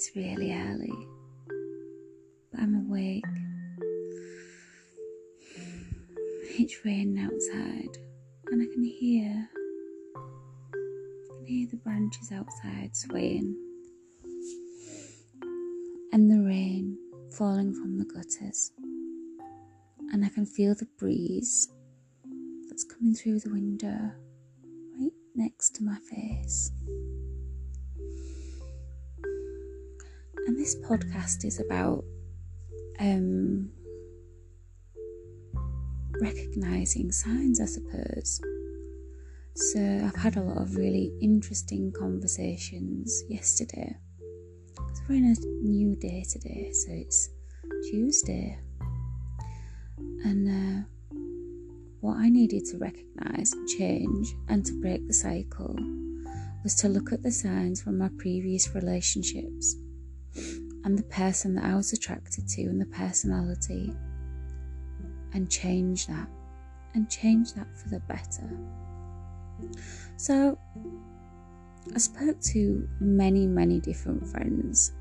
it's really early, but I'm awake. It's raining outside, and I can hear, I can hear the branches outside swaying, and the rain falling from the gutters, and I can feel the breeze that's coming through the window right next to my face. This podcast is about um, recognizing signs, I suppose. So I've had a lot of really interesting conversations yesterday. So we're in a new day today, so it's Tuesday. And uh, what I needed to recognize change and to break the cycle was to look at the signs from my previous relationships and the person that I was attracted to and the personality and change that and change that for the better. So I spoke to many, many different friends,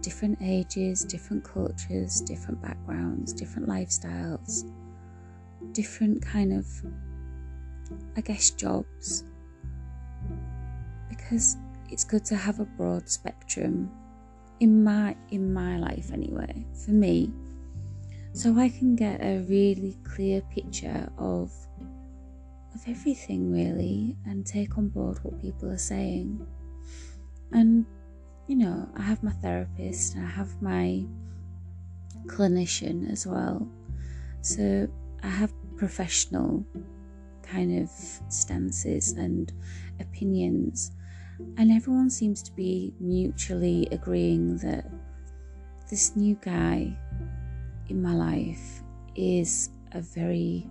different ages, different cultures, different backgrounds, different lifestyles, different kind of, I guess, jobs. Because it's good to have a broad spectrum in my in my life anyway for me. So i can get a really clear picture of of everything really and take on board what people are saying. And you know i have my therapist i have my clinician as well. So i have professional kind of stances and opinions and everyone seems to be mutually agreeing that this new guy in my life is a very,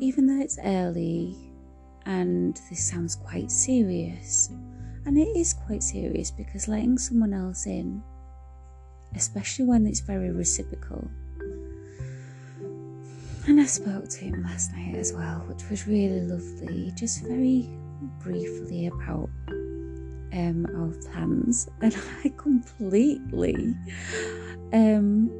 even though it's early and this sounds quite serious, and it is quite serious because letting someone else in, especially when it's very reciprocal. And I spoke to him last night as well, which was really lovely, just very briefly about um, our plans, and I completely. Um,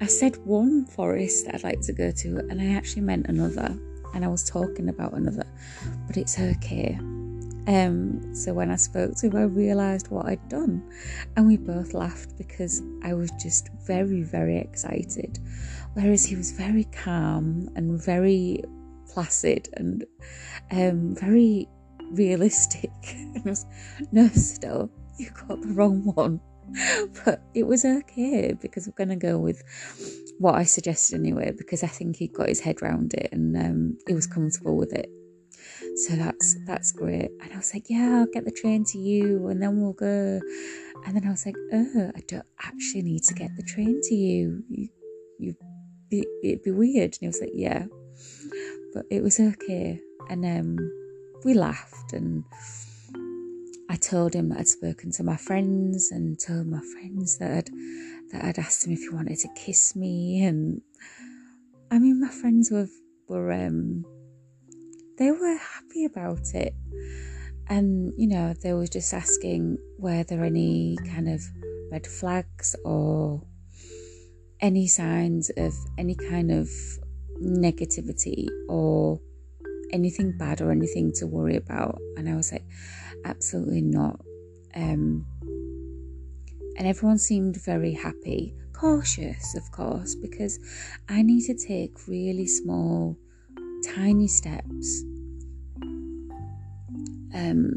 I said one forest I'd like to go to, and I actually meant another, and I was talking about another, but it's okay. Um, so when I spoke to him, I realised what I'd done, and we both laughed because I was just very, very excited, whereas he was very calm and very placid and um, very realistic. and I was, no, still, you got the wrong one. but it was okay because we're going to go with what I suggested anyway, because I think he got his head round it and um, he was comfortable with it. So that's that's great. And I was like, yeah, I'll get the train to you, and then we'll go. And then I was like, oh, I don't actually need to get the train to you. You, you, it'd be weird. And he was like, yeah, but it was okay. And um, we laughed and I told him I'd spoken to my friends and told my friends that I'd, that I'd asked him if he wanted to kiss me and I mean my friends were were um they were happy about it and you know they were just asking were there any kind of red flags or any signs of any kind of negativity or anything bad or anything to worry about. And I was like, absolutely not. Um, and everyone seemed very happy, cautious, of course, because I need to take really small, tiny steps um,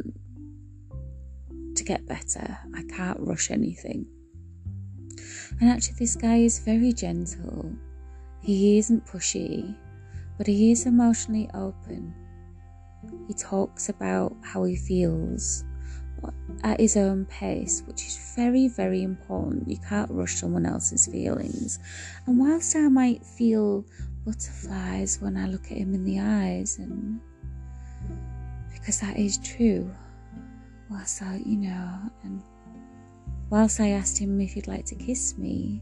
to get better. I can't rush anything. And actually, this guy is very gentle. He isn't pushy but he is emotionally open. He talks about how he feels at his own pace, which is very, very important. You can't rush someone else's feelings. And whilst I might feel butterflies when I look at him in the eyes, and because that is true, whilst I, you know, and whilst I asked him if he'd like to kiss me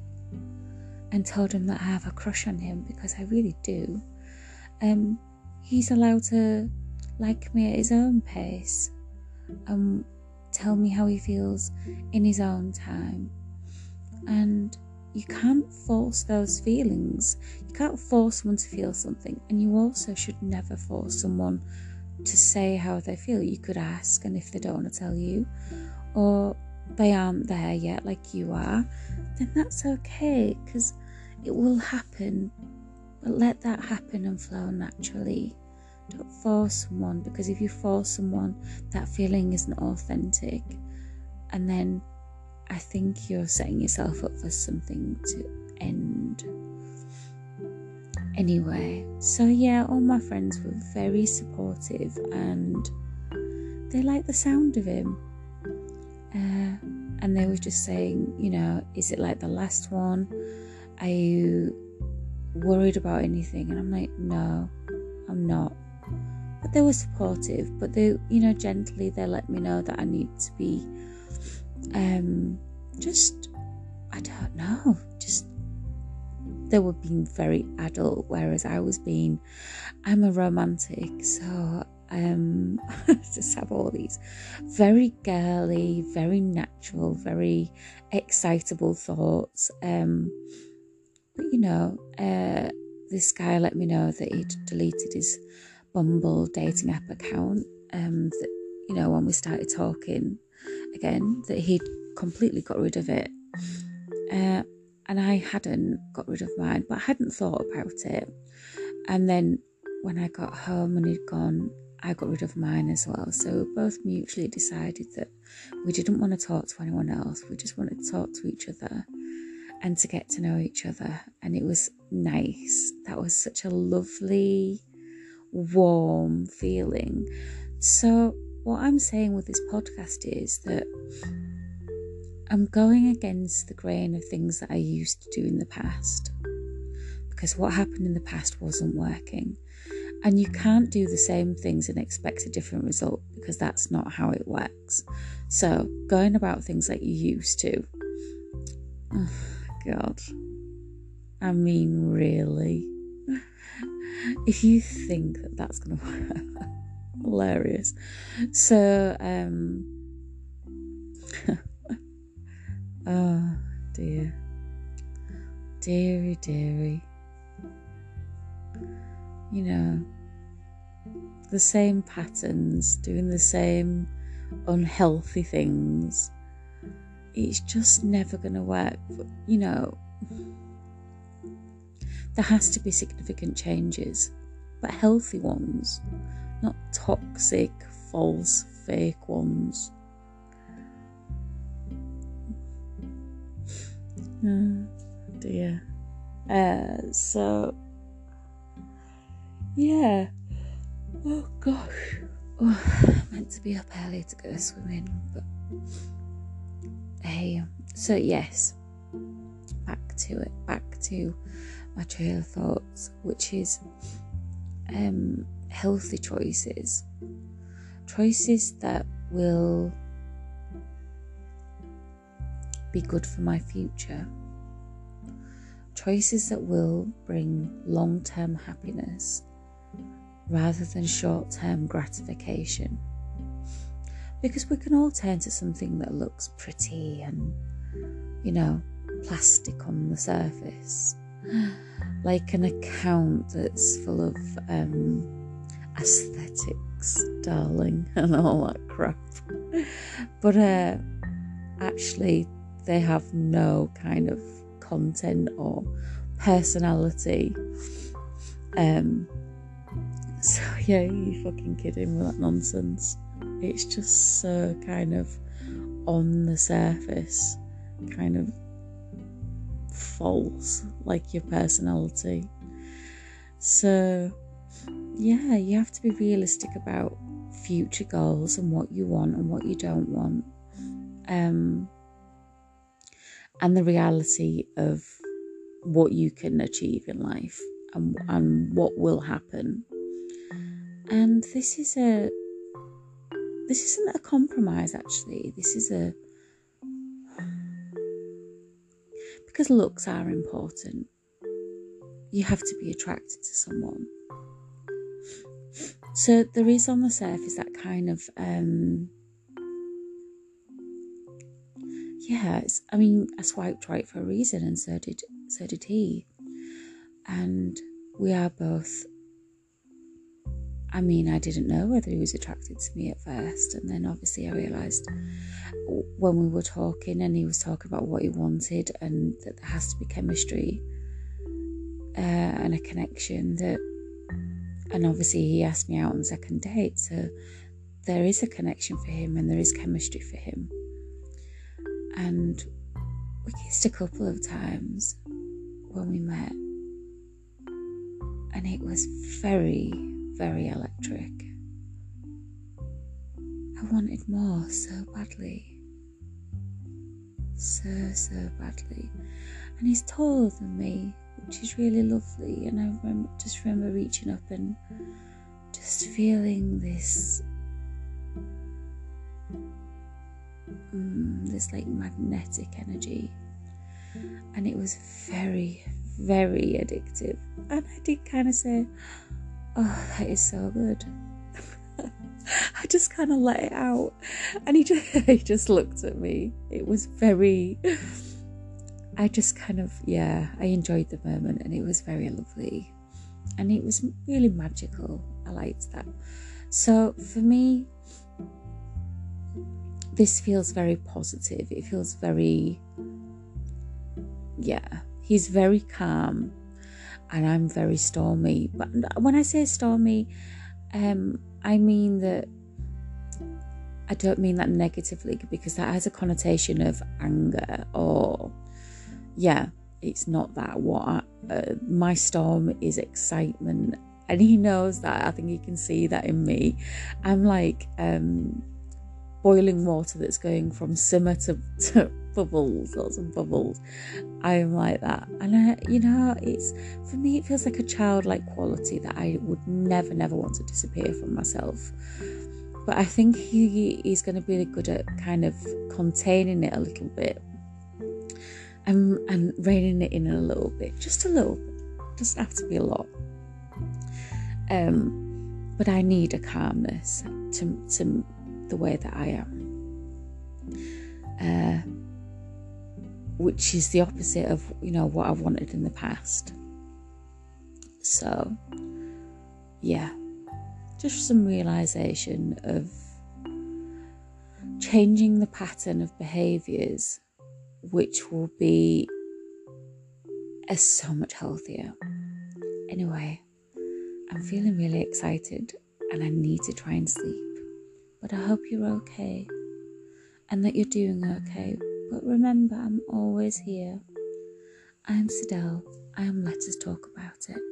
and told him that I have a crush on him because I really do, um, he's allowed to like me at his own pace. Um, tell me how he feels in his own time. And you can't force those feelings. You can't force someone to feel something, and you also should never force someone to say how they feel. You could ask, and if they don't want to tell you, or they aren't there yet, like you are, then that's okay because it will happen. But let that happen and flow naturally. Don't force someone because if you force someone, that feeling isn't authentic. And then I think you're setting yourself up for something to end. Anyway, so yeah, all my friends were very supportive and they liked the sound of him. Uh, and they were just saying, you know, is it like the last one? Are you worried about anything? And I'm like, no, I'm not. But they were supportive, but they, you know, gently they let me know that I need to be, um, just, I don't know, just they were being very adult, whereas I was being, I'm a romantic, so um, just have all these very girly, very natural, very excitable thoughts. Um, but you know, uh, this guy let me know that he'd deleted his Bumble dating app account. Um, that you know, when we started talking again, that he'd completely got rid of it. Uh, and I hadn't got rid of mine, but I hadn't thought about it. And then when I got home and he'd gone, I got rid of mine as well. So we both mutually decided that we didn't want to talk to anyone else. We just wanted to talk to each other and to get to know each other. And it was nice. That was such a lovely, warm feeling. So, what I'm saying with this podcast is that I'm going against the grain of things that I used to do in the past because what happened in the past wasn't working. And you can't do the same things and expect a different result because that's not how it works. So, going about things like you used to. Oh, God. I mean, really. If you think that that's going to work, hilarious. So, um, oh dear. Deary, deary you know, the same patterns, doing the same unhealthy things. It's just never going to work. You know, there has to be significant changes, but healthy ones, not toxic, false, fake ones. Oh dear. Uh, so yeah. Oh gosh. Oh, meant to be up early to go swimming, but hey. So yes, back to it. Back to my trail of thoughts, which is um, healthy choices, choices that will be good for my future, choices that will bring long term happiness rather than short term gratification. Because we can all turn to something that looks pretty and, you know, plastic on the surface, like an account that's full of um, aesthetics, darling, and all that crap. But uh, actually, they have no kind of content or personality. Um, so yeah, you fucking kidding with that nonsense. It's just so kind of on the surface, kind of false, like your personality. So yeah, you have to be realistic about future goals and what you want and what you don't want. Um, and the reality of what you can achieve in life and, and what will happen and this is a this isn't a compromise actually. This is a because looks are important. You have to be attracted to someone. So there is on the surface that kind of um, yeah, I mean, I swiped right for a reason, and so did so did he. And we are both. I mean, I didn't know whether he was attracted to me at first, and then obviously I realised when we were talking, and he was talking about what he wanted, and that there has to be chemistry uh, and a connection. That, and obviously he asked me out on second date, so there is a connection for him, and there is chemistry for him and we kissed a couple of times when we met, and it was very, very electric. I wanted more so badly. So, so badly. And he's taller than me, which is really lovely. And I just remember reaching up and just feeling this mm, this like magnetic energy. And it was very, very addictive. And I did kind of say, Oh, that is so good. I just kind of let it out. And he just, he just looked at me. It was very, I just kind of, yeah, I enjoyed the moment and it was very lovely. And it was really magical. I liked that. So for me, this feels very positive. It feels very, yeah, he's very calm and I'm very stormy. But when I say stormy, um, I mean that I don't mean that negatively because that has a connotation of anger or, yeah, it's not that. What I, uh, my storm is excitement, and he knows that. I think he can see that in me. I'm like, um, boiling water that's going from simmer to, to bubbles, lots of bubbles. I'm like that. And I, you know, it's for me, it feels like a childlike quality that I would never, never want to disappear from myself. But I think he is going to be good at kind of containing it a little bit and, and reining it in a little bit, just a little. Doesn't have to be a lot. Um, but I need a calmness to to the way that I am. Uh, which is the opposite of you know what I've wanted in the past. So, yeah, just some realization of changing the pattern of behaviors, which will be so much healthier. Anyway, I'm feeling really excited and I need to try and sleep but I hope you're okay and that you're doing okay. But remember, I'm always here. I am Sidel. I am Let Us Talk About It.